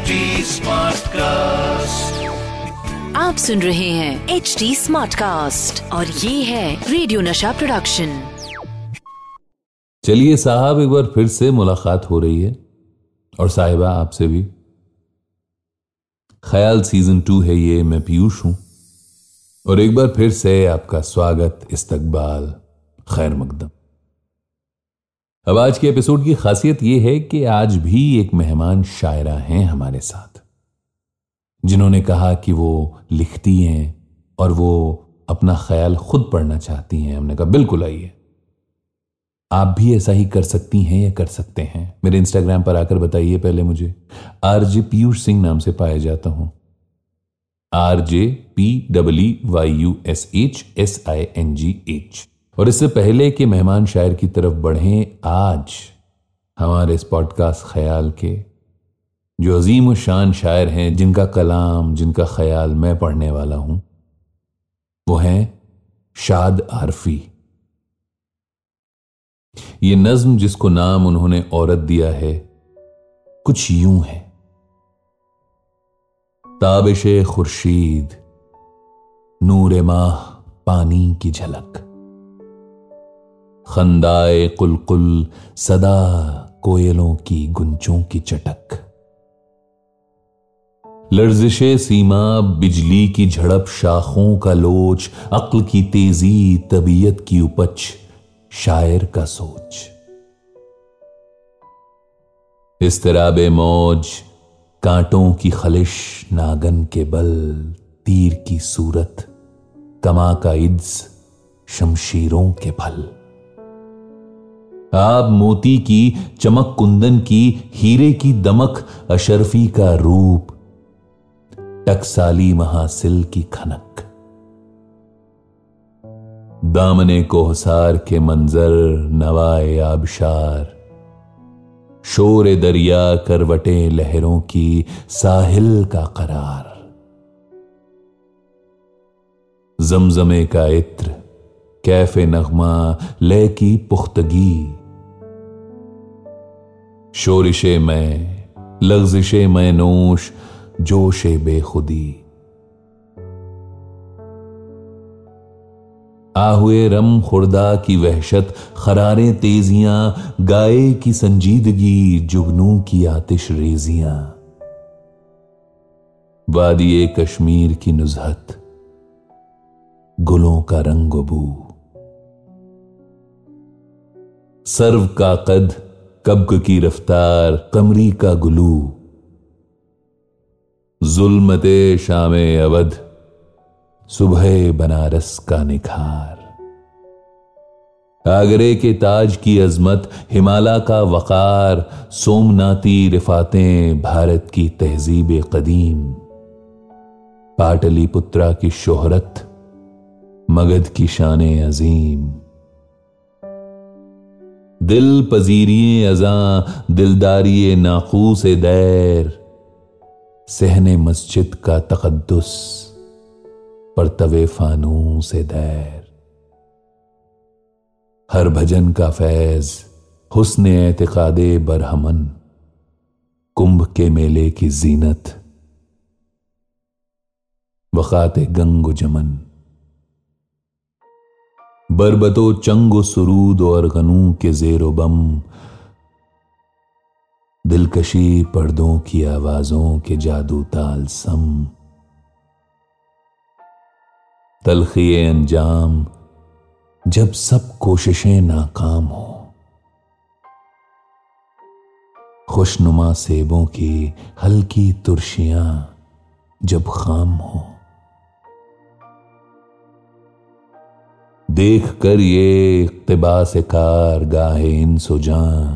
HD cast आप सुन रहे हैं एच डी स्मार्ट कास्ट और ये है रेडियो नशा प्रोडक्शन चलिए साहब एक बार फिर से मुलाकात हो रही है और साहिबा आपसे भी। ख्याल सीज़न टू है ये मैं पीयूष हूँ। और एक बार फिर से आपका स्वागत इस्तकबाल खैर मकदम। अब आज के एपिसोड की खासियत यह है कि आज भी एक मेहमान शायरा हैं हमारे साथ, जिन्होंने कहा कि वो लिखती हैं और वो अपना ख्याल खुद पढ़ना चाहती हैं। हमने कहा, बिल्कुल आइए। आप भी ऐसा ही कर सकती हैं या कर सकते हैं। मेरे इंस्टाग्राम पर आकर बताइए पहले मुझे। आरजे पीयूष सिंह नाम से पाया जाता हूँ। R J P W Y U S H S I N G H. और इससे पहले कि मेहमान शायर की तरफ़ बढ़ें, आज हमारे इस पॉडकास्ट ख्याल के जो अजीम शान शायर हैं, जिनका कलाम, जिनका ख्याल मैं पढ़ने वाला हूँ, वो हैं शाद आरफी। ये नज्म जिसको नाम उन्होंने औरत दिया है, कुछ यूँ है। ताबिश खुर्शीद, नूर माह पानी की झलक। खंदाए कुलकुल सदा कोयलों की गुंचों की चटक। लर्जिशे सीमा बिजली की झड़प, शाखों का लोच, अक्ल की तेज़ी, तबीयत की उपज, शायर का सोच। इस तरह मौज, कांटों की खलिश, नागन के बल, तीर की सूरत कमा का इज्ज, शमशीरों के फल। आप मोती की, चमक कुंदन की, हीरे की दमक, अशरफी का रूप। टकसाली महासिल की खनक। दामने कोहसार के मंजर, नवाए आबशार। शोर दरिया करवटे लहरों की, साहिल का करार। जमजमे का इत्र, कैफ़े नगमा, लय की पुख्तगी। शोरिशे मैं, लग्जिशे मैं नोश, जोशे बेखुदी। आहुए रम खुर्दा की वहशत, खरारे तेजियाँ गाये की संजीदगी, जुगनू की आतिश रेजियाँ। वादिये कश्मीर की नुजहत गुलों का रंग बू सर्व का कद कब्क की रफ्तार कमरी का गुलू। जुल्मते शाम अवध, सुबह बनारस का निखार। आगरे के ताज की अजमत हिमालय का वकार सोमनाथी रिफातें भारत की तहजीब कदीम। पाटलिपुत्रा की शोहरत, मगध की शान अजीम। दिल पजीरिए अजा दिलदारी नाकू से दैर। सहने मस्जिद का तकद्दुस पर तवे फानू से दैर। हर भजन का फैज, हुस्न एतकादे बरहमन। कुंभ के मेले की जीनत, वक़ात गंग जमन। बरबतो चंगो सुरूद और गनू के जेरो बम। दिलकशी पर्दों की आवाजों के जादू ताल सम। तलखिए अंजाम, जब सब कोशिशें नाकाम हो। खुशनुमा सेबों की हल्की तुर्शियाँ जब खाम हो। देख कर ये इकतबास कार गाहे इन सुजा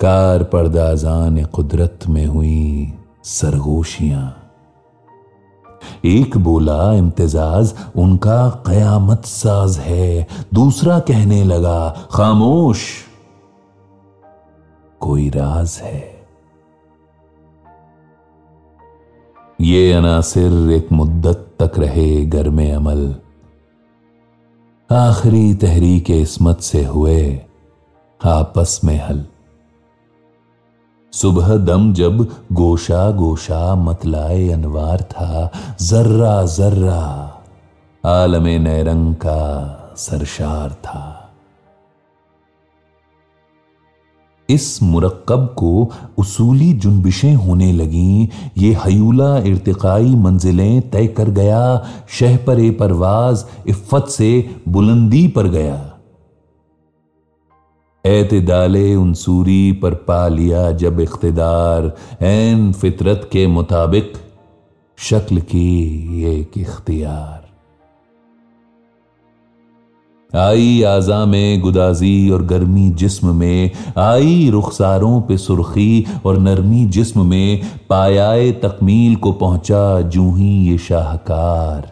कार पर्दाजान कुदरत में हुई सरगोशियाँ। एक बोला, इम्तिजाज, उनका कयामत साज है। दूसरा कहने लगा, खामोश, कोई राज है। ये अनासिर एक मुद्दत तक रहे घर में अमल। आखिरी तहरीक इसमत से हुए आपस में हल। सुबह दम जब गोशा गोशा मतलाए अनवार था, जर्रा जर्रा, आलमे नैरंग का सरशार था। इस मुरक्कब को उसूली जुनबिशें होने लगीं। ये हयूला इर्तिकाई मंजिलें तय कर गया, शह पर ए परवाज इफ़्फ़त से बुलंदी पर गया। एतदाले उनसूरी पर पा लिया जब इख्तदार एन फितरत के मुताबिक शक्ल की एक इख्तियार। आई आजा में गुदाजी और गर्मी जिस्म में, आई रुखसारों पे सुर्खी और नरमी जिस्म में, पायाए तकमील को पहुँचा जू ही ये शाहकार।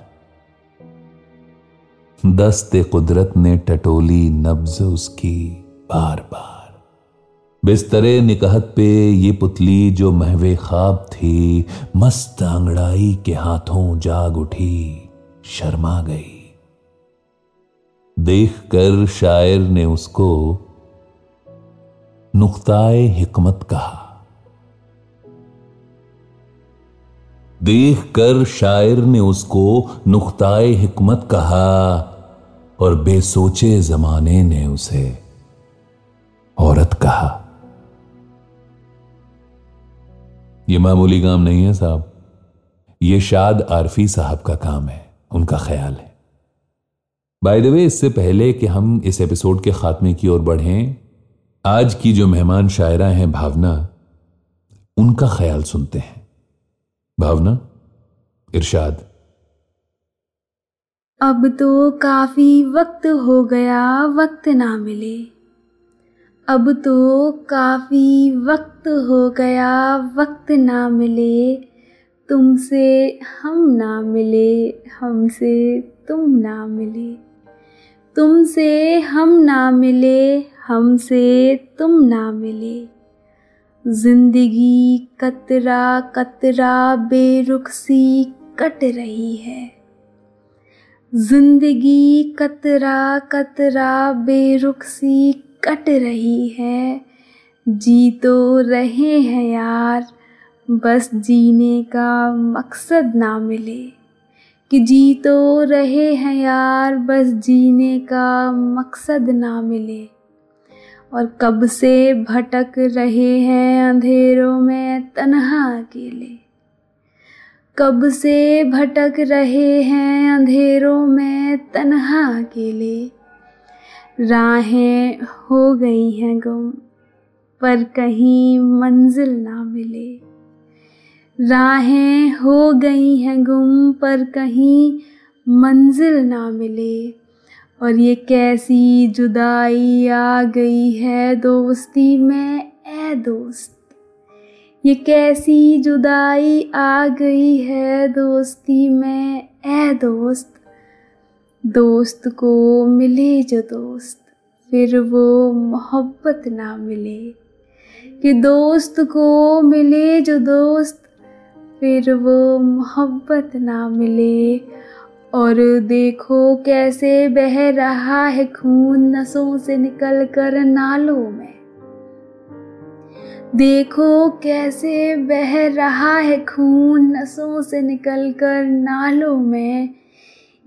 दस्ते कुदरत ने टटोली नब्ज उसकी बार बार बिस्तरे निकहत पे ये पुतली जो महवे खाब थी, मस्त अंगड़ाई के हाथों जाग उठी, शर्मा गई। देखकर शायर ने उसको नुक्ताए हिकमत कहा। देखकर शायर ने उसको नुक्ताए हिकमत कहा और बेसोचे जमाने ने उसे औरत कहा। यह मामूली काम नहीं है साहब। यह शाद आरफी साहब का काम है, उनका ख्याल है। बाय द वे इससे पहले कि हम इस एपिसोड के खात्मे की ओर बढ़ें, आज की जो मेहमान शायरा हैं भावना, उनका ख्याल सुनते हैं। भावना, इरशाद। अब तो काफ़ी वक्त हो गया, वक्त ना मिले। अब तो काफ़ी वक्त हो गया, वक्त ना मिले। तुमसे हम ना मिले, हमसे तुम ना मिले। तुमसे हम ना मिले, हमसे तुम ना मिले। ज़िंदगी कतरा कतरा बेरुखसी कट रही है। ज़िंदगी कतरा कतरा बेरुखसी कट रही है। जी तो रहे हैं यार, बस जीने का मकसद ना मिले। कि जी तो रहे हैं यार, बस जीने का मकसद ना मिले। और कब से भटक रहे हैं अंधेरों में तन्हा अकेले। कब से भटक रहे हैं अंधेरों में तन्हा अकेले। राहें हो गई हैं गुम, पर कहीं मंजिल ना मिले। राहें हो गई हैं गुम पर कहीं मंजिल ना मिले। और ये कैसी जुदाई आ गई है दोस्ती में ए दोस्त। ये कैसी जुदाई आ गई है दोस्ती में ए दोस्त। दोस्त को मिले जो दोस्त, फिर वो मोहब्बत ना मिले। कि दोस्त को मिले जो दोस्त फिर वो मोहब्बत ना मिले। और देखो कैसे बह रहा है खून नसों से निकल कर नालों में। देखो कैसे बह रहा है खून नसों से निकल कर नालों में।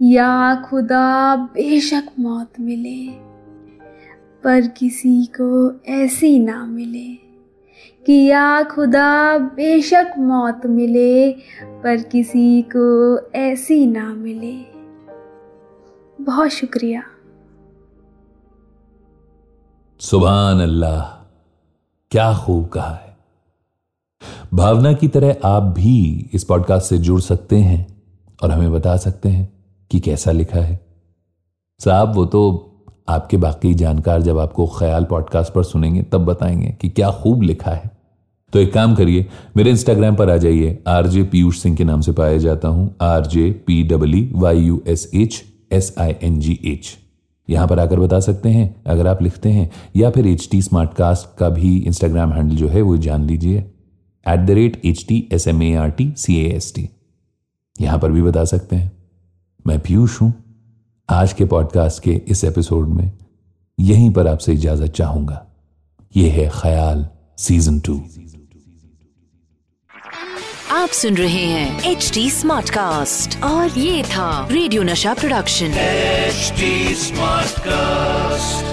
या खुदा बेशक मौत मिले, पर किसी को ऐसी ना मिले। कि या खुदा, बेशक मौत मिले, पर किसी को ऐसी ना मिले। बहुत शुक्रिया। सुबहान अल्लाह, क्या खूब कहा है। भावना की तरह आप भी इस पॉडकास्ट से जुड़ सकते हैं और हमें बता सकते हैं कि कैसा लिखा है। साहब, वो तो आपके बाकी जानकार जब आपको ख्याल पॉडकास्ट पर सुनेंगे, तब बताएँगे कि क्या खूब लिखा है। तो एक काम करिए, मेरे इंस्टाग्राम पर आ जाइए आरजे पीयूष सिंह के नाम से पाया जाता हूँ R J P W Y U S H S I N G H यहाँ पर आकर बता सकते हैं, अगर आप लिखते हैं, या फिर एच टी स्मार्ट कास्ट का भी इंस्टाग्राम हैंडल जो है, वो जान लीजिए। At the rate H T S M A R T C A S T यहाँ पर भी बता सकते हैं। मैं पीयूष हूँ। आज के पॉडकास्ट के इस एपिसोड में यहीं पर आपसे इजाज़त चाहूँगा। ये है ख्याल सीज़न टू आप सुन रहे हैं एच डी स्मार्ट कास्ट और ये था रेडियो नशा प्रोडक्शन एच स्मार्ट कास्ट